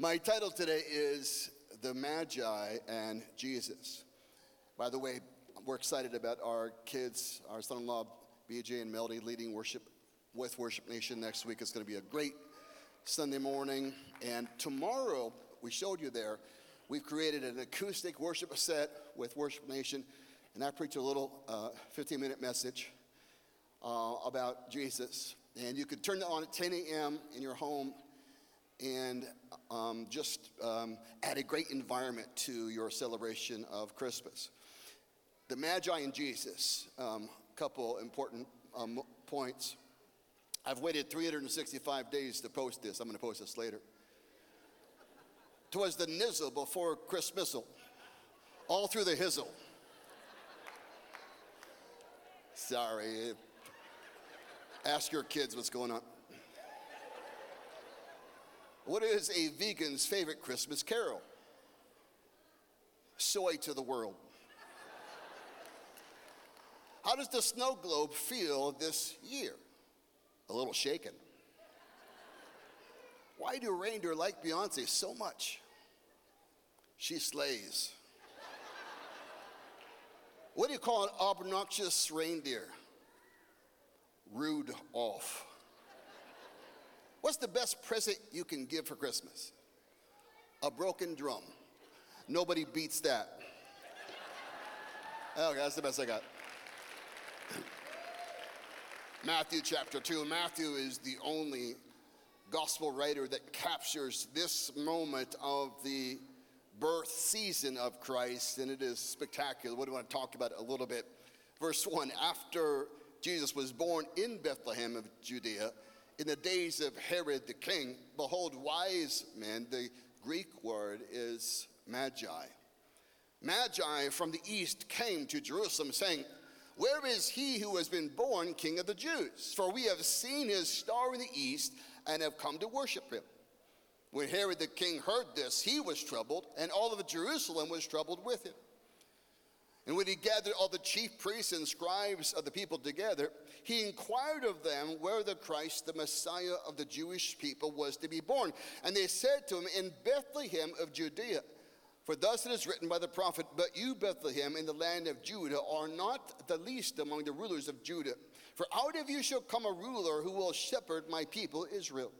My title today is The Magi and Jesus. By the way, we're excited about our kids, our son in law, BJ and Melody, leading worship with Worship Nation next week. It's going to be a great Sunday morning. And tomorrow, we showed you there, we've created an acoustic worship set with Worship Nation. And I preach a little 15 uh, minute message uh, about Jesus. And you could turn that on at 10 a.m. in your home and um, just um, add a great environment to your celebration of Christmas. The Magi and Jesus, um, couple important um, points. I've waited 365 days to post this. I'm going to post this later. Twas the nizzle before Christmasle, all through the hizzle. Sorry. Ask your kids what's going on. What is a vegan's favorite Christmas carol? Soy to the world. How does the snow globe feel this year? A little shaken. Why do reindeer like Beyonce so much? She slays. What do you call an obnoxious reindeer? Rude off. What's the best present you can give for Christmas? A broken drum. Nobody beats that. Okay, that's the best I got. Matthew chapter 2. Matthew is the only gospel writer that captures this moment of the birth season of Christ, and it is spectacular. What do I want to talk about a little bit? Verse 1 After Jesus was born in Bethlehem of Judea, in the days of Herod the king, behold, wise men, the Greek word is magi. Magi from the east came to Jerusalem, saying, Where is he who has been born king of the Jews? For we have seen his star in the east and have come to worship him. When Herod the king heard this, he was troubled, and all of Jerusalem was troubled with him. And when he gathered all the chief priests and scribes of the people together, he inquired of them where the Christ, the Messiah of the Jewish people, was to be born. And they said to him, In Bethlehem of Judea. For thus it is written by the prophet, But you, Bethlehem, in the land of Judah, are not the least among the rulers of Judah. For out of you shall come a ruler who will shepherd my people Israel.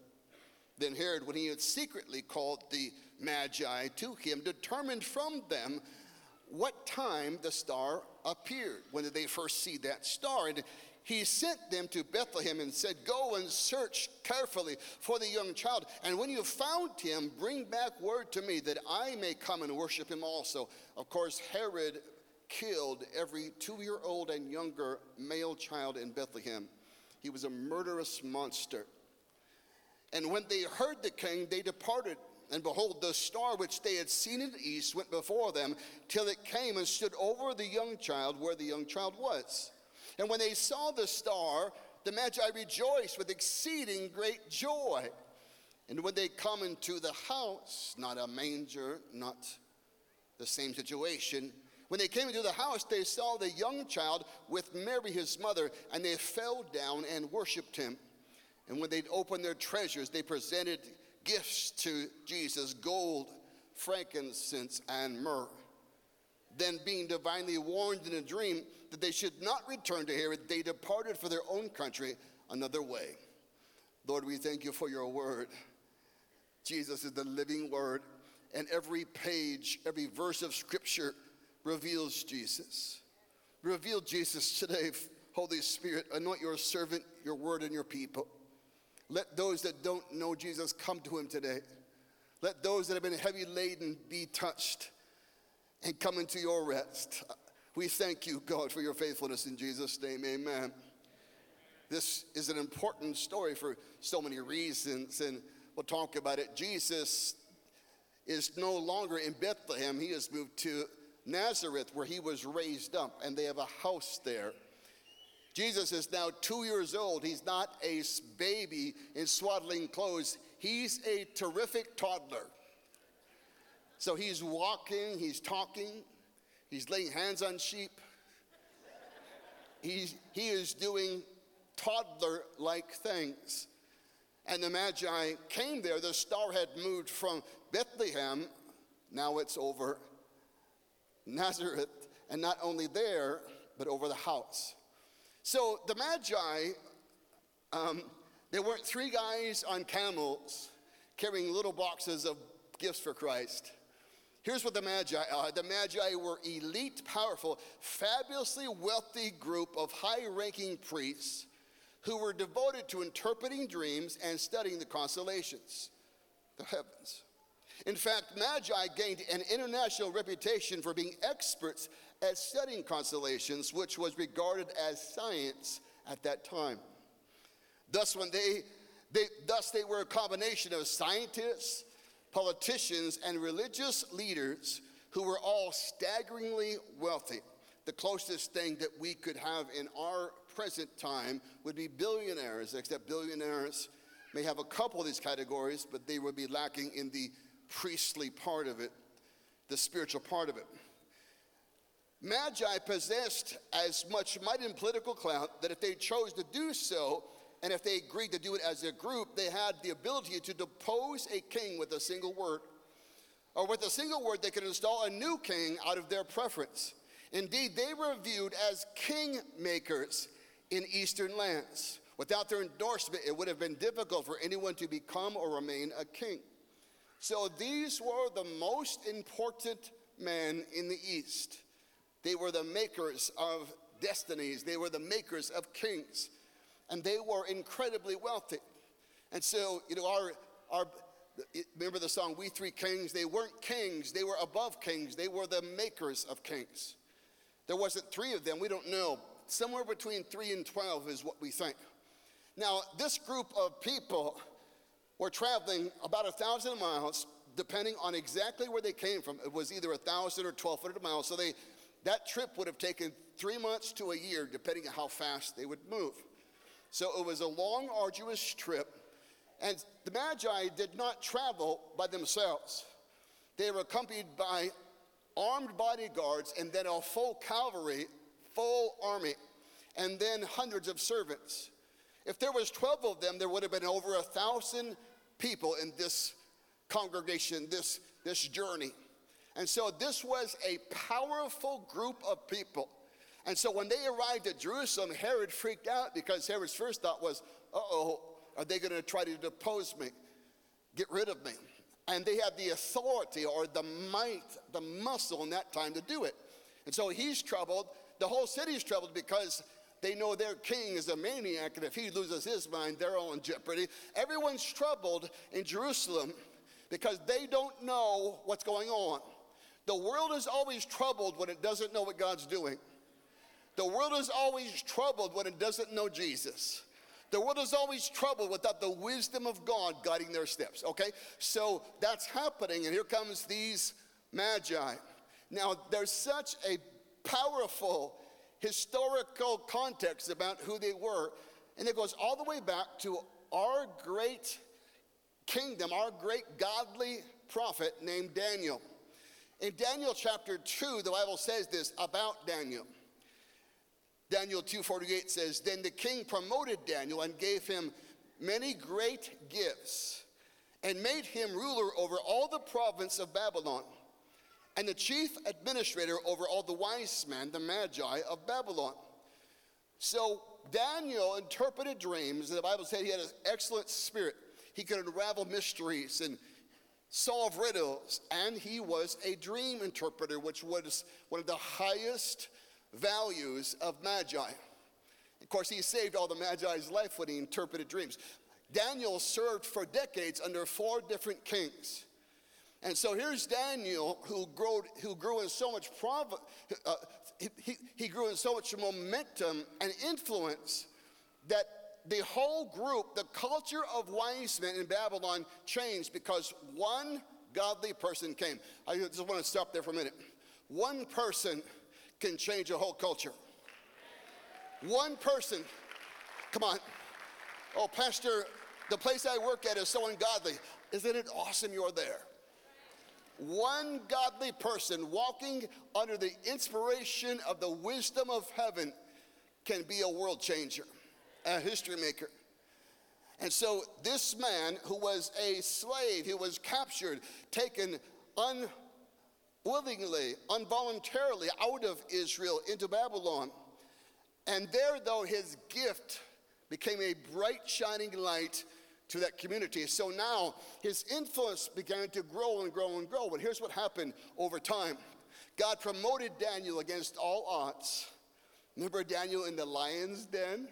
Then Herod, when he had secretly called the Magi to him, determined from them what time the star appeared. When did they first see that star? And he sent them to Bethlehem and said, Go and search carefully for the young child. And when you found him, bring back word to me that I may come and worship him also. Of course, Herod killed every two year old and younger male child in Bethlehem. He was a murderous monster. And when they heard the king, they departed and behold, the star which they had seen in the east went before them till it came and stood over the young child where the young child was. And when they saw the star, the Magi rejoiced with exceeding great joy. And when they come into the house, not a manger, not the same situation, when they came into the house, they saw the young child with Mary his mother, and they fell down and worshiped him. And when they'd opened their treasures, they presented gifts to Jesus gold, frankincense, and myrrh. Then, being divinely warned in a dream that they should not return to Herod, they departed for their own country another way. Lord, we thank you for your word. Jesus is the living word, and every page, every verse of scripture reveals Jesus. Reveal Jesus today, Holy Spirit. Anoint your servant, your word, and your people. Let those that don't know Jesus come to him today. Let those that have been heavy laden be touched and come into your rest. We thank you, God, for your faithfulness in Jesus' name. Amen. This is an important story for so many reasons, and we'll talk about it. Jesus is no longer in Bethlehem, he has moved to Nazareth, where he was raised up, and they have a house there. Jesus is now two years old. He's not a baby in swaddling clothes, he's a terrific toddler. So he's walking, he's talking, he's laying hands on sheep. He's, he is doing toddler like things. And the Magi came there. The star had moved from Bethlehem, now it's over Nazareth, and not only there, but over the house. So the Magi, um, there weren't three guys on camels carrying little boxes of gifts for Christ. Here's what the Magi are the Magi were elite, powerful, fabulously wealthy group of high ranking priests who were devoted to interpreting dreams and studying the constellations, the heavens. In fact, Magi gained an international reputation for being experts at studying constellations, which was regarded as science at that time. Thus, when they, they, thus they were a combination of scientists, politicians, and religious leaders who were all staggeringly wealthy. The closest thing that we could have in our present time would be billionaires, except billionaires may have a couple of these categories, but they would be lacking in the priestly part of it, the spiritual part of it. Magi possessed as much might and political clout that if they chose to do so, and if they agreed to do it as a group, they had the ability to depose a king with a single word. Or with a single word, they could install a new king out of their preference. Indeed, they were viewed as king makers in eastern lands. Without their endorsement, it would have been difficult for anyone to become or remain a king. So these were the most important men in the East. They were the makers of destinies, they were the makers of kings and they were incredibly wealthy. And so, you know, our, our, remember the song, We Three Kings? They weren't kings, they were above kings, they were the makers of kings. There wasn't three of them, we don't know. Somewhere between three and 12 is what we think. Now, this group of people were traveling about a thousand miles, depending on exactly where they came from. It was either a thousand or 1,200 miles. So they, that trip would have taken three months to a year, depending on how fast they would move. So it was a long, arduous trip. And the Magi did not travel by themselves, they were accompanied by armed bodyguards and then a full cavalry, full army, and then hundreds of servants. If there was 12 of them, there would have been over a thousand people in this congregation, this, this journey. And so this was a powerful group of people. And so when they arrived at Jerusalem, Herod freaked out because Herod's first thought was, uh oh, are they going to try to depose me, get rid of me? And they had the authority or the might, the muscle in that time to do it. And so he's troubled. The whole city's troubled because they know their king is a maniac, and if he loses his mind, they're all in jeopardy. Everyone's troubled in Jerusalem because they don't know what's going on. The world is always troubled when it doesn't know what God's doing. The world is always troubled when it doesn't know Jesus. The world is always troubled without the wisdom of God guiding their steps, okay? So that's happening, and here comes these magi. Now, there's such a powerful historical context about who they were, and it goes all the way back to our great kingdom, our great godly prophet named Daniel. In Daniel chapter 2, the Bible says this about Daniel. Daniel 2:48 says, "Then the king promoted Daniel and gave him many great gifts and made him ruler over all the province of Babylon and the chief administrator over all the wise men, the magi of Babylon." So Daniel interpreted dreams, and the Bible said he had an excellent spirit. He could unravel mysteries and solve riddles, and he was a dream interpreter, which was one of the highest values of Magi. Of course, he saved all the Magi's life when he interpreted dreams. Daniel served for decades under four different kings. And so here's Daniel who grew, who grew in so much prov- uh, he, he grew in so much momentum and influence that the whole group, the culture of wise men in Babylon changed because one godly person came. I just want to stop there for a minute. One person can change a whole culture. One person, come on. Oh, Pastor, the place I work at is so ungodly. Isn't it awesome you're there? One godly person walking under the inspiration of the wisdom of heaven can be a world changer, a history maker. And so this man who was a slave, he was captured, taken unwillingly, involuntarily out of Israel into Babylon. And there, though, his gift became a bright, shining light to that community. So now his influence began to grow and grow and grow. But here's what happened over time God promoted Daniel against all odds. Remember Daniel in the lion's den?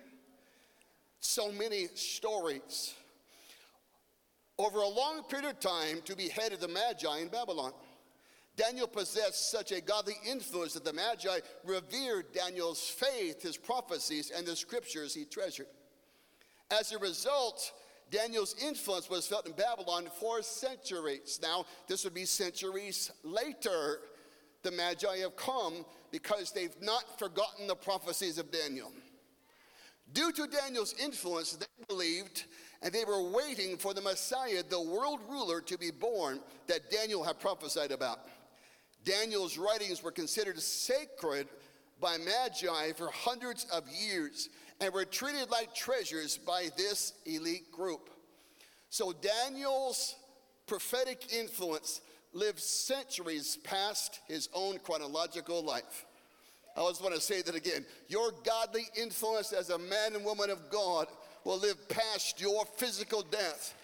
So many stories. Over a long period of time to be head of the Magi in Babylon. Daniel possessed such a godly influence that the Magi revered Daniel's faith, his prophecies, and the scriptures he treasured. As a result, Daniel's influence was felt in Babylon for centuries. Now, this would be centuries later. The Magi have come because they've not forgotten the prophecies of Daniel. Due to Daniel's influence, they believed and they were waiting for the Messiah, the world ruler, to be born that Daniel had prophesied about. Daniel's writings were considered sacred by Magi for hundreds of years and were treated like treasures by this elite group. So Daniel's prophetic influence lived centuries past his own chronological life. I just want to say that again. Your godly influence as a man and woman of God will live past your physical death.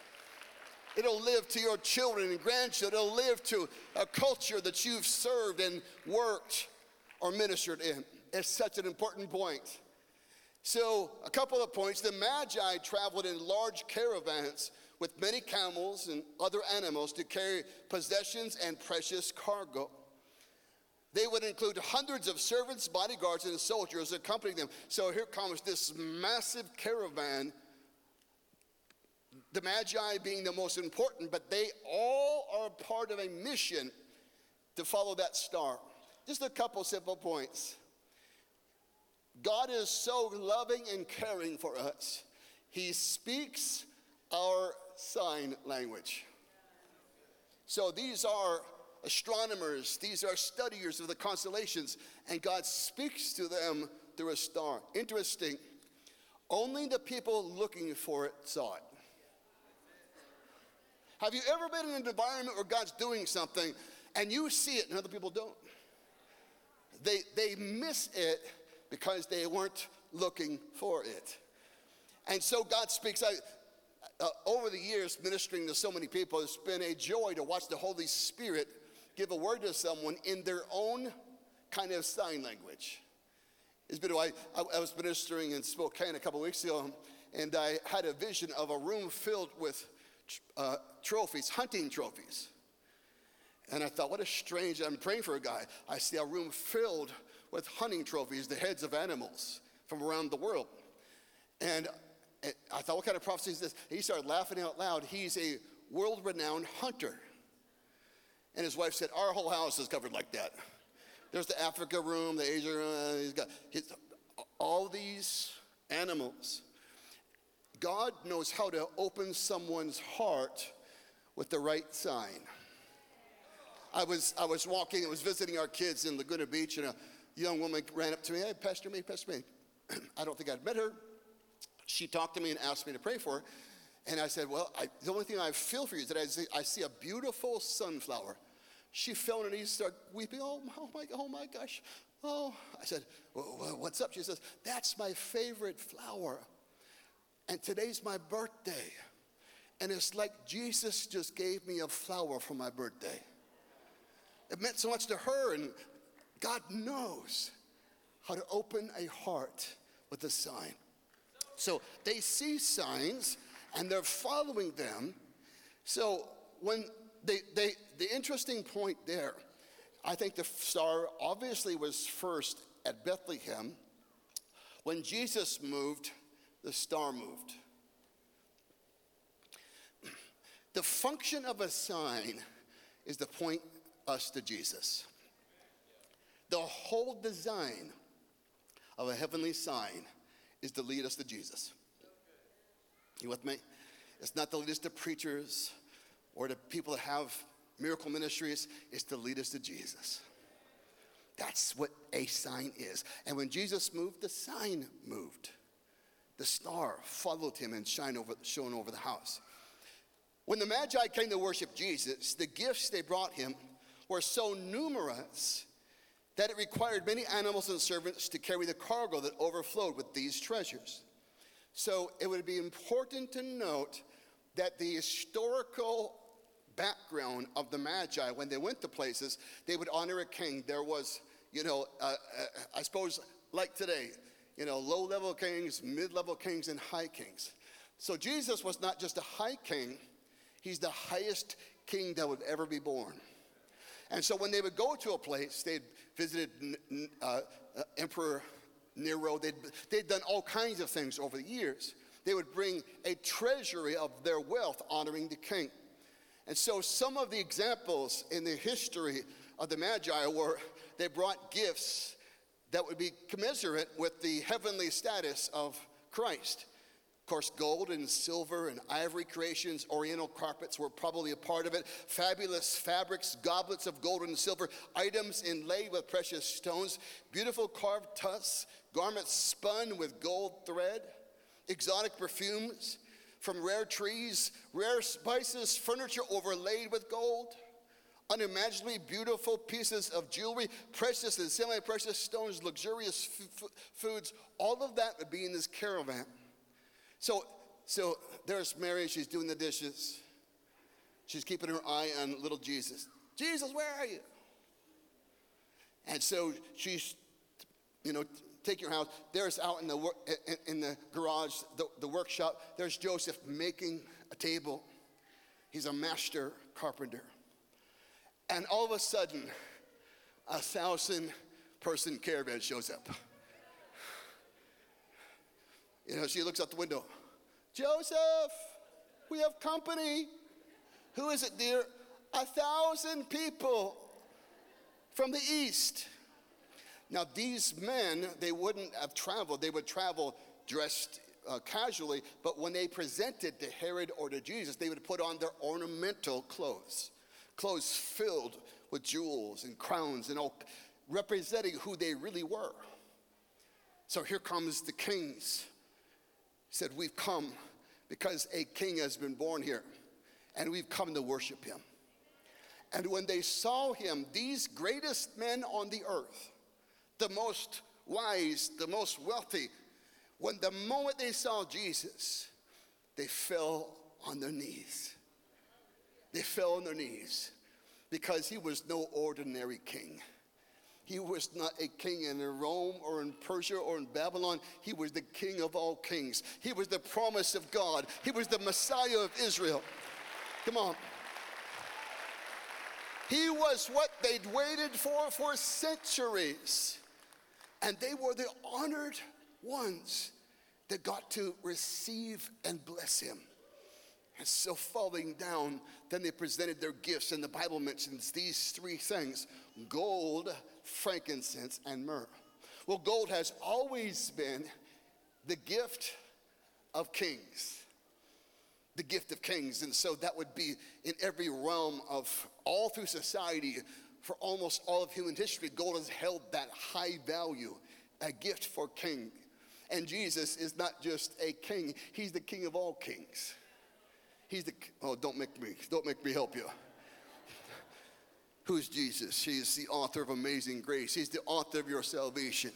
It'll live to your children and grandchildren. It'll live to a culture that you've served and worked or ministered in. It's such an important point. So, a couple of points. The Magi traveled in large caravans with many camels and other animals to carry possessions and precious cargo. They would include hundreds of servants, bodyguards, and soldiers accompanying them. So here comes this massive caravan. The Magi being the most important, but they all are part of a mission to follow that star. Just a couple simple points. God is so loving and caring for us. He speaks our sign language. So these are astronomers, these are studiers of the constellations, and God speaks to them through a star. Interesting. Only the people looking for it saw it. Have you ever been in an environment where God's doing something and you see it and other people don't? They, they miss it because they weren't looking for it. And so God speaks. Uh, over the years, ministering to so many people, it's been a joy to watch the Holy Spirit give a word to someone in their own kind of sign language. It's been, I, I was ministering in Spokane a couple weeks ago, and I had a vision of a room filled with uh, trophies, hunting trophies. And I thought, what a strange, I'm praying for a guy. I see a room filled with hunting trophies, the heads of animals from around the world. And I thought, what kind of prophecy is this? He started laughing out loud. He's a world renowned hunter. And his wife said, Our whole house is covered like that. There's the Africa room, the Asia room, he's got his, all these animals. God knows how to open someone's heart with the right sign. I was, I was walking, I was visiting our kids in Laguna Beach, and a young woman ran up to me, hey, Pastor me, Pastor me. I don't think I'd met her. She talked to me and asked me to pray for her. And I said, well, I, the only thing I feel for you is that I see, I see a beautiful sunflower. She fell on her knees, started weeping. Oh, oh, my, oh my gosh. Oh, I said, well, what's up? She says, that's my favorite flower. And today's my birthday. And it's like Jesus just gave me a flower for my birthday. It meant so much to her, and God knows how to open a heart with a sign. So they see signs and they're following them. So when they, they, the interesting point there, I think the star obviously was first at Bethlehem. When Jesus moved, the star moved. The function of a sign is to point us to Jesus. The whole design of a heavenly sign is to lead us to Jesus. You with me? It's not to lead us to preachers or to people that have miracle ministries, it's to lead us to Jesus. That's what a sign is. And when Jesus moved, the sign moved. the star followed him and shine over, shone over the house. When the Magi came to worship Jesus, the gifts they brought him were so numerous that it required many animals and servants to carry the cargo that overflowed with these treasures. So it would be important to note that the historical background of the Magi, when they went to places, they would honor a king. There was, you know, uh, uh, I suppose like today, you know, low level kings, mid level kings, and high kings. So Jesus was not just a high king, he's the highest king that would ever be born. And so when they would go to a place, they'd visited uh, uh, Emperor Nero, they'd, they'd done all kinds of things over the years. They would bring a treasury of their wealth honoring the king. And so some of the examples in the history of the Magi were they brought gifts that would be commensurate with the heavenly status of Christ. Of course, gold and silver and ivory creations, oriental carpets were probably a part of it. Fabulous fabrics, goblets of gold and silver, items inlaid with precious stones, beautiful carved tusks, garments spun with gold thread, exotic perfumes from rare trees, rare spices, furniture overlaid with gold unimaginably beautiful pieces of jewelry, precious and semi precious stones, luxurious f- foods, all of that would be in this caravan. So, so there's Mary, she's doing the dishes. She's keeping her eye on little Jesus. Jesus, where are you? And so she's, you know, take your house. There's out in the, in, the garage, the, the workshop, there's Joseph making a table. He's a master carpenter. And all of a sudden, a thousand person caravan shows up. You know, she looks out the window. Joseph, we have company. Who is it, dear? A thousand people from the east. Now, these men, they wouldn't have traveled. They would travel dressed uh, casually, but when they presented to Herod or to Jesus, they would put on their ornamental clothes clothes filled with jewels and crowns and all, representing who they really were. So here comes the kings. Said, We've come because a king has been born here, and we've come to worship him. And when they saw him, these greatest men on the earth, the most wise, the most wealthy, when the moment they saw Jesus, they fell on their knees. They fell on their knees because he was no ordinary king. He was not a king in Rome or in Persia or in Babylon. He was the king of all kings. He was the promise of God. He was the Messiah of Israel. Come on. He was what they'd waited for for centuries. And they were the honored ones that got to receive and bless him. And so falling down, then they presented their gifts, and the Bible mentions these three things gold, frankincense, and myrrh. Well, gold has always been the gift of kings. The gift of kings. And so that would be in every realm of all through society, for almost all of human history, gold has held that high value, a gift for king. And Jesus is not just a king, he's the king of all kings. He's the, oh, don't make me, don't make me help you. Who's Jesus? He is the author of amazing grace. He's the author of your salvation.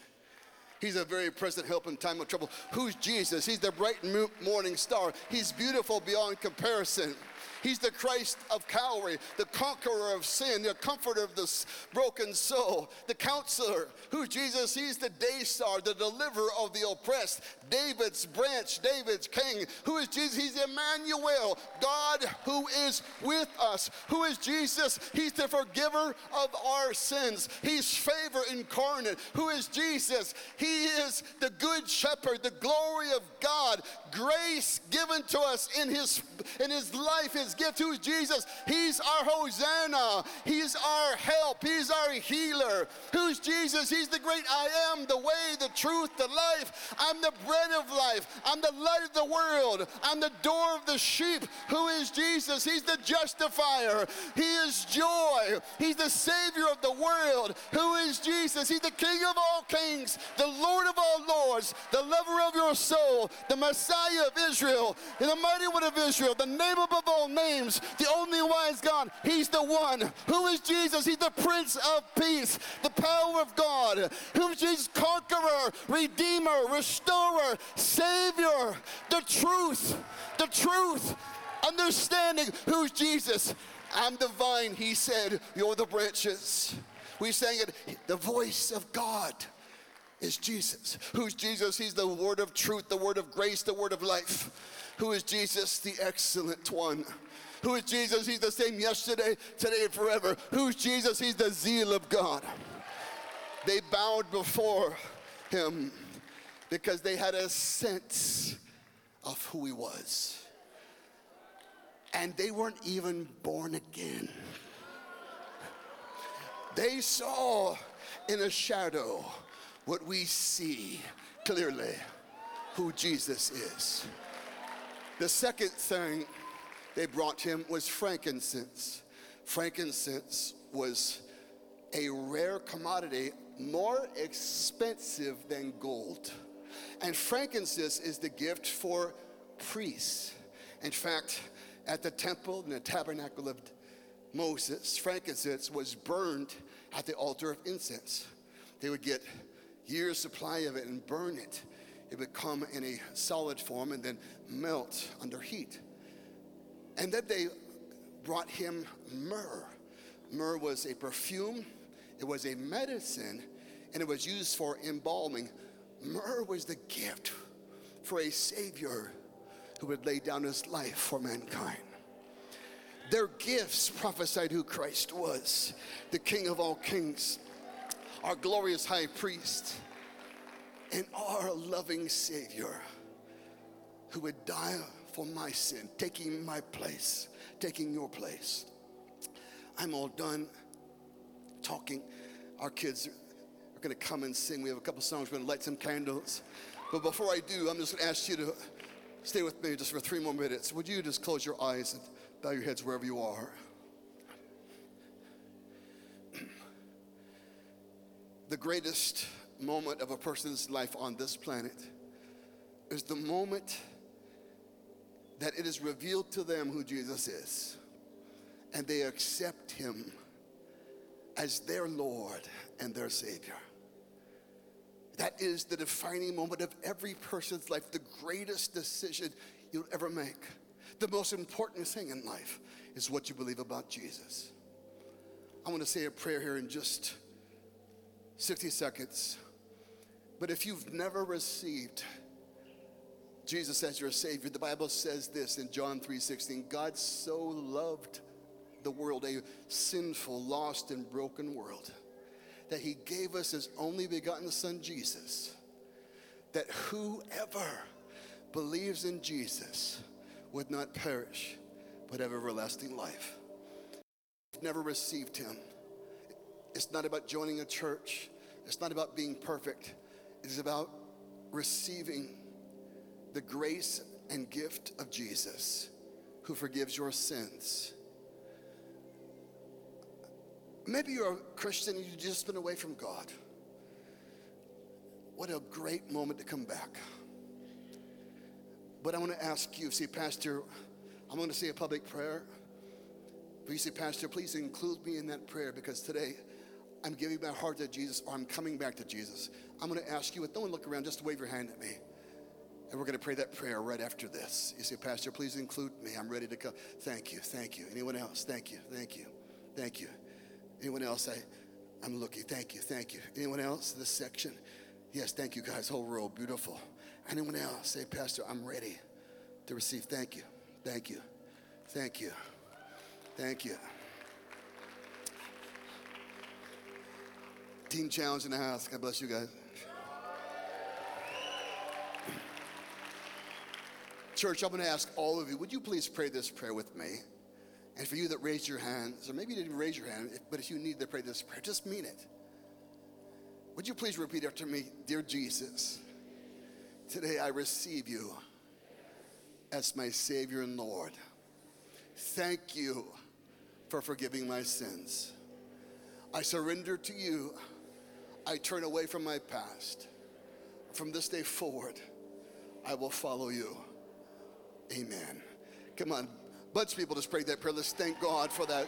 He's a very present help in time of trouble. Who's Jesus? He's the bright morning star. He's beautiful beyond comparison. He's the Christ of Calvary, the conqueror of sin, the comforter of the broken soul, the counselor. Who's Jesus? He's the day star, the deliverer of the oppressed, David's branch, David's king. Who is Jesus? He's Emmanuel, God who is with us. Who is Jesus? He's the forgiver of our sins. He's favor incarnate. Who is Jesus? He is the good shepherd, the glory of God, grace given to us in his in his life, his gift. Who's Jesus? He's our Hosanna. He's our help. He's our healer. Who's Jesus? He's the great I am, the way, truth, the life. I'm the bread of life. I'm the light of the world. I'm the door of the sheep. Who is Jesus? He's the justifier. He is joy. He's the Savior of the world. Who is Jesus? He's the King of all kings, the Lord of all lords, the lover of your soul, the Messiah of Israel, the mighty one of Israel, the name above all names, the only wise God. He's the one. Who is Jesus? He's the Prince of Peace, the power of God. Who is Jesus? Conqueror, Redeemer, Restorer, Savior, the truth, the truth, understanding who's Jesus. I'm the vine, he said, you're the branches. We sang it, the voice of God is Jesus. Who's Jesus? He's the word of truth, the word of grace, the word of life. Who is Jesus? The excellent one. Who is Jesus? He's the same yesterday, today, and forever. Who's Jesus? He's the zeal of God. They bowed before him because they had a sense of who he was. And they weren't even born again. They saw in a shadow what we see clearly who Jesus is. The second thing they brought him was frankincense. Frankincense was a rare commodity, more expensive than gold. And frankincense is the gift for priests. In fact, at the temple in the tabernacle of Moses, frankincense was burned at the altar of incense. They would get years' supply of it and burn it. It would come in a solid form and then melt under heat. And then they brought him myrrh. Myrrh was a perfume, it was a medicine, and it was used for embalming. Myrrh was the gift for a Savior who would lay down his life for mankind. Their gifts prophesied who Christ was, the King of all kings, our glorious high priest, and our loving Savior who would die for my sin, taking my place, taking your place. I'm all done talking. Our kids are going to come and sing. We have a couple songs. We're going to light some candles. But before I do, I'm just going to ask you to stay with me just for three more minutes. Would you just close your eyes and bow your heads wherever you are? the greatest moment of a person's life on this planet is the moment that it is revealed to them who Jesus is and they accept him as their Lord and their Savior. That is the defining moment of every person's life, the greatest decision you'll ever make. The most important thing in life is what you believe about Jesus. I want to say a prayer here in just 60 seconds. But if you've never received Jesus as your Savior, the Bible says this in John 3:16, God so loved the world, a sinful, lost, and broken world, that he gave us his only begotten Son, Jesus, that whoever believes in Jesus would not perish, but have everlasting life. Never received him. It's not about joining a church. It's not about being perfect. It is about receiving the grace and gift of Jesus who forgives your sins. Maybe you're a Christian and you've just been away from God. What a great moment to come back. But I want to ask you, see, Pastor, I'm going to say a public prayer. But you say, Pastor, please include me in that prayer because today I'm giving my heart to Jesus or I'm coming back to Jesus. I'm going to ask you, with no one look around, just wave your hand at me. And we're going to pray that prayer right after this. You say, Pastor, please include me. I'm ready to come. Thank you. Thank you. Anyone else? Thank you. Thank you. Thank you. Anyone else? I, I'm looking. Thank you. Thank you. Anyone else? This section? Yes, thank you guys. Whole row. Beautiful. Anyone else? Say, Pastor, I'm ready to receive. Thank you. Thank you. Thank you. Thank you. Teen Challenge in the house. God bless you guys. Church, I'm going to ask all of you, would you please pray this prayer with me? And for you that raised your hands, or maybe you didn't raise your hand, but if you need to pray this prayer, just mean it. Would you please repeat after me? Dear Jesus, today I receive you as my Savior and Lord. Thank you for forgiving my sins. I surrender to you. I turn away from my past. From this day forward, I will follow you. Amen. Come on, bunch of people just prayed that prayer. Let's thank God for that.